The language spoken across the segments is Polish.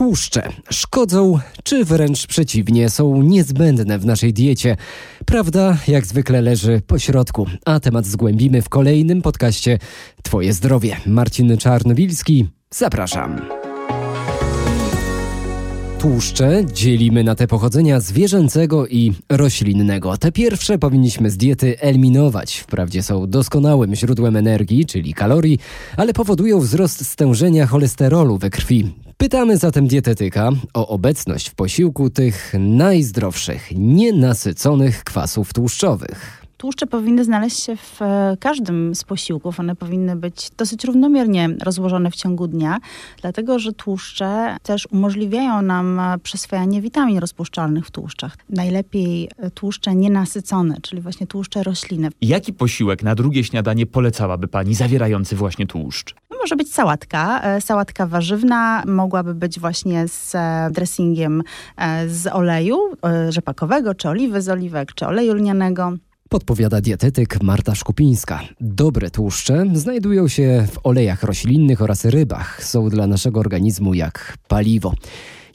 Tłuszcze szkodzą, czy wręcz przeciwnie, są niezbędne w naszej diecie. Prawda, jak zwykle, leży po środku, a temat zgłębimy w kolejnym podcaście Twoje zdrowie. Marcin Czarnobilski, zapraszam. Tłuszcze dzielimy na te pochodzenia zwierzęcego i roślinnego. Te pierwsze powinniśmy z diety eliminować. Wprawdzie są doskonałym źródłem energii, czyli kalorii, ale powodują wzrost stężenia cholesterolu we krwi. Pytamy zatem dietetyka o obecność w posiłku tych najzdrowszych, nienasyconych kwasów tłuszczowych. Tłuszcze powinny znaleźć się w e, każdym z posiłków. One powinny być dosyć równomiernie rozłożone w ciągu dnia, dlatego że tłuszcze też umożliwiają nam e, przyswajanie witamin rozpuszczalnych w tłuszczach. Najlepiej e, tłuszcze nienasycone, czyli właśnie tłuszcze roślinne. Jaki posiłek na drugie śniadanie polecałaby Pani zawierający właśnie tłuszcz? No, może być sałatka, sałatka warzywna, mogłaby być właśnie z dressingiem z oleju rzepakowego, czy oliwy z oliwek, czy oleju lnianego. Podpowiada dietetyk Marta Szkupińska. Dobre tłuszcze znajdują się w olejach roślinnych oraz rybach. Są dla naszego organizmu jak paliwo.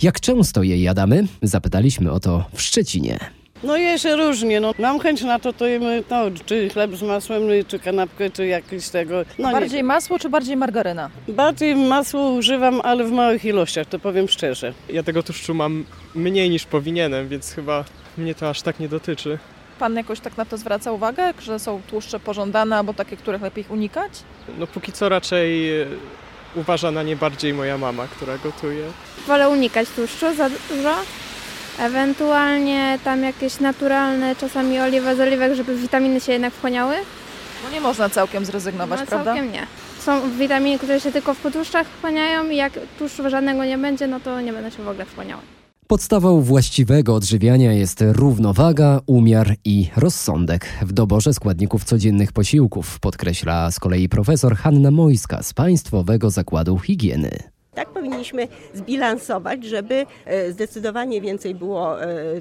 Jak często je jadamy? Zapytaliśmy o to w Szczecinie. No je się różnie. No. Mam chęć na to, to jemy no, czy chleb z masłem, czy kanapkę, czy jakieś tego. No, bardziej nie. masło, czy bardziej margaryna? Bardziej masło używam, ale w małych ilościach, to powiem szczerze. Ja tego tłuszczu mam mniej niż powinienem, więc chyba mnie to aż tak nie dotyczy. Pan jakoś tak na to zwraca uwagę, że są tłuszcze pożądane albo takie, których lepiej unikać? No póki co raczej e, uważa na nie bardziej moja mama, która gotuje. Wolę unikać tłuszczu za dużo. Ewentualnie tam jakieś naturalne, czasami oliwa z oliwek, żeby witaminy się jednak wchłaniały. No nie można całkiem zrezygnować, no, prawda? całkiem nie. Są witaminy, które się tylko w tłuszczach wchłaniają i jak tłuszczu żadnego nie będzie, no to nie będą się w ogóle wchłaniały. Podstawą właściwego odżywiania jest równowaga, umiar i rozsądek w doborze składników codziennych posiłków, podkreśla z kolei profesor Hanna Mojska z Państwowego Zakładu Higieny. Tak powinniśmy zbilansować, żeby e, zdecydowanie więcej było e, e,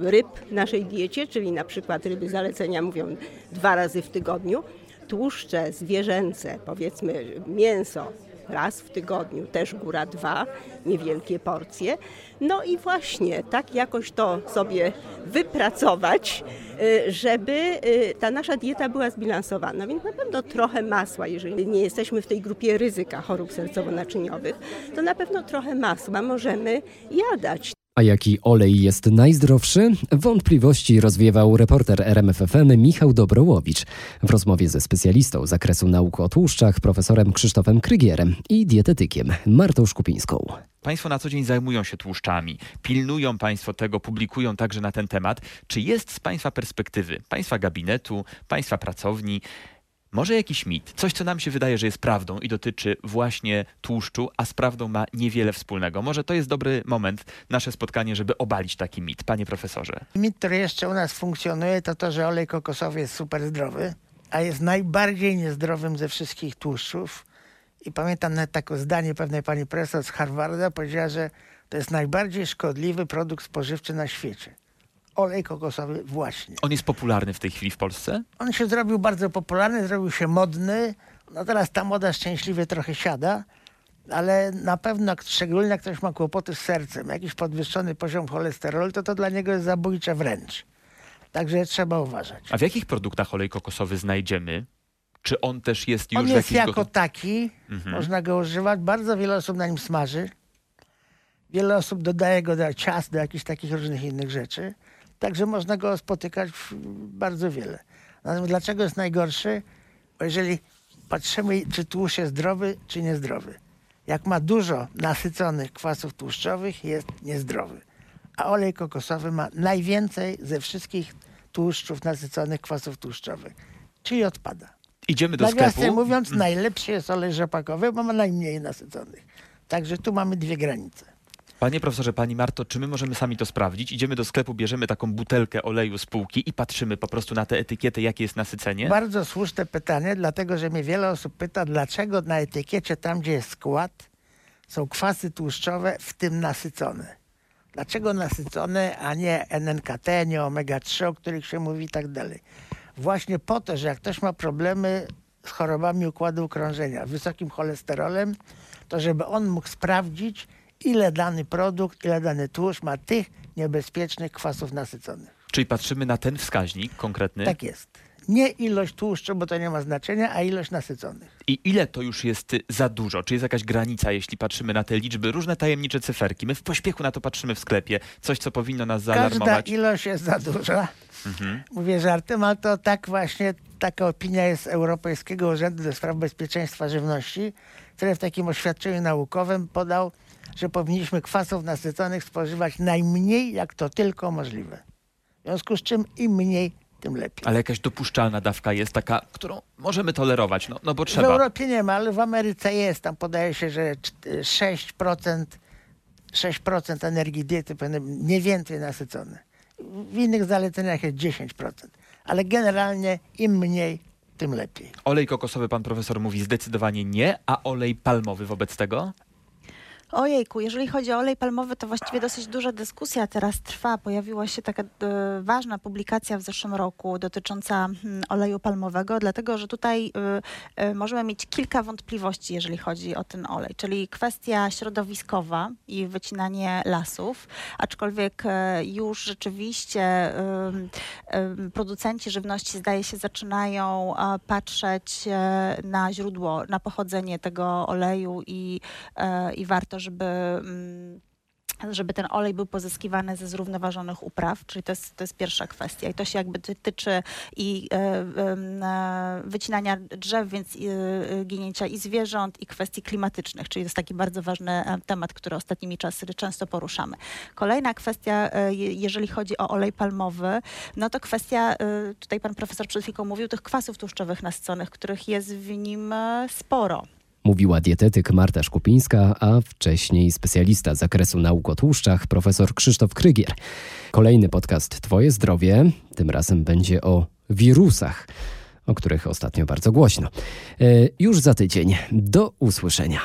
ryb w naszej diecie, czyli na przykład ryby zalecenia mówią dwa razy w tygodniu, tłuszcze zwierzęce, powiedzmy mięso raz w tygodniu, też góra dwa, niewielkie porcje. No i właśnie tak jakoś to sobie wypracować, y, żeby y, ta nasza dieta była zbilansowana. Więc na pewno trochę masła, jeżeli nie jesteśmy w tej grupie ryzyka chorób sercowo-naczyniowych, to na pewno trochę masła możemy jadać. A jaki olej jest najzdrowszy? Wątpliwości rozwiewał reporter RMFFM Michał Dobrołowicz w rozmowie ze specjalistą z zakresu nauk o tłuszczach, profesorem Krzysztofem Krygierem i dietetykiem Martą Szkupińską. Państwo na co dzień zajmują się tłuszczami, pilnują Państwo tego, publikują także na ten temat. Czy jest z Państwa perspektywy, Państwa gabinetu, Państwa pracowni, może jakiś mit, coś co nam się wydaje, że jest prawdą i dotyczy właśnie tłuszczu, a z prawdą ma niewiele wspólnego. Może to jest dobry moment, nasze spotkanie, żeby obalić taki mit. Panie profesorze. Mit, który jeszcze u nas funkcjonuje, to to, że olej kokosowy jest super zdrowy, a jest najbardziej niezdrowym ze wszystkich tłuszczów. I pamiętam nawet takie zdanie pewnej pani profesor z Harvarda, powiedziała, że to jest najbardziej szkodliwy produkt spożywczy na świecie olej kokosowy właśnie. On jest popularny w tej chwili w Polsce? On się zrobił bardzo popularny, zrobił się modny. No teraz ta moda szczęśliwie trochę siada, ale na pewno, szczególnie jak ktoś ma kłopoty z sercem, jakiś podwyższony poziom cholesterolu, to to dla niego jest zabójcze wręcz. Także trzeba uważać. A w jakich produktach olej kokosowy znajdziemy? Czy on też jest już on jest jako taki, mhm. można go używać. Bardzo wiele osób na nim smaży. Wiele osób dodaje go do ciast, do jakichś takich różnych innych rzeczy. Także można go spotykać bardzo wiele. Natomiast dlaczego jest najgorszy? Bo jeżeli patrzymy, czy tłuszcz jest zdrowy, czy niezdrowy. Jak ma dużo nasyconych kwasów tłuszczowych, jest niezdrowy. A olej kokosowy ma najwięcej ze wszystkich tłuszczów nasyconych kwasów tłuszczowych. Czyli odpada. Idziemy do Nawiasem sklepu. mówiąc, najlepszy jest olej rzepakowy, bo ma najmniej nasyconych. Także tu mamy dwie granice. Panie profesorze, pani Marto, czy my możemy sami to sprawdzić? Idziemy do sklepu, bierzemy taką butelkę oleju z półki i patrzymy po prostu na tę etykietę, jakie jest nasycenie? Bardzo słuszne pytanie, dlatego że mnie wiele osób pyta, dlaczego na etykiecie, tam gdzie jest skład, są kwasy tłuszczowe, w tym nasycone. Dlaczego nasycone, a nie NNKT, nie omega-3, o których się mówi i tak dalej. Właśnie po to, że jak ktoś ma problemy z chorobami układu krążenia, wysokim cholesterolem, to żeby on mógł sprawdzić, ile dany produkt, ile dany tłuszcz ma tych niebezpiecznych kwasów nasyconych. Czyli patrzymy na ten wskaźnik konkretny. Tak jest. Nie ilość tłuszczu, bo to nie ma znaczenia, a ilość nasyconych. I ile to już jest za dużo? Czy jest jakaś granica, jeśli patrzymy na te liczby, różne tajemnicze cyferki? My w pośpiechu na to patrzymy w sklepie. Coś, co powinno nas Każda zaalarmować. ilość jest za duża. Mhm. Mówię żartem, ale to tak właśnie, taka opinia jest Europejskiego Urzędu do Spraw Bezpieczeństwa Żywności, który w takim oświadczeniu naukowym podał, że powinniśmy kwasów nasyconych spożywać najmniej, jak to tylko możliwe. W związku z czym im mniej, tym lepiej. Ale jakaś dopuszczalna dawka jest taka, którą możemy tolerować, no, no bo W trzeba. Europie nie ma, ale w Ameryce jest. Tam podaje się, że czt- 6%, 6% energii diety powinny być mniej więcej nasycone. W innych zaleceniach jest 10%. Ale generalnie im mniej, tym lepiej. Olej kokosowy, pan profesor mówi zdecydowanie nie, a olej palmowy wobec tego? Ojejku, jeżeli chodzi o olej palmowy, to właściwie dosyć duża dyskusja teraz trwa. Pojawiła się taka e, ważna publikacja w zeszłym roku dotycząca mm, oleju palmowego, dlatego że tutaj e, możemy mieć kilka wątpliwości, jeżeli chodzi o ten olej, czyli kwestia środowiskowa i wycinanie lasów, aczkolwiek już rzeczywiście producenci żywności zdaje się zaczynają patrzeć na źródło, na pochodzenie tego oleju i, i warto, żeby mm, żeby ten olej był pozyskiwany ze zrównoważonych upraw, czyli to jest, to jest pierwsza kwestia. I to się jakby tyczy i e, em, e, wycinania drzew, więc e, ginięcia i zwierząt, i kwestii klimatycznych, czyli to jest taki bardzo ważny e, temat, który ostatnimi czasy często poruszamy. Kolejna kwestia, e, je- jeżeli chodzi o olej palmowy, no to kwestia, tutaj pan profesor przed chwilką mówił, tych kwasów tłuszczowych nasyconych, których jest w nim sporo. Mówiła dietetyk Marta Szkupińska, a wcześniej specjalista z zakresu nauk o tłuszczach, profesor Krzysztof Krygier. Kolejny podcast Twoje zdrowie, tym razem będzie o wirusach, o których ostatnio bardzo głośno. E, już za tydzień. Do usłyszenia.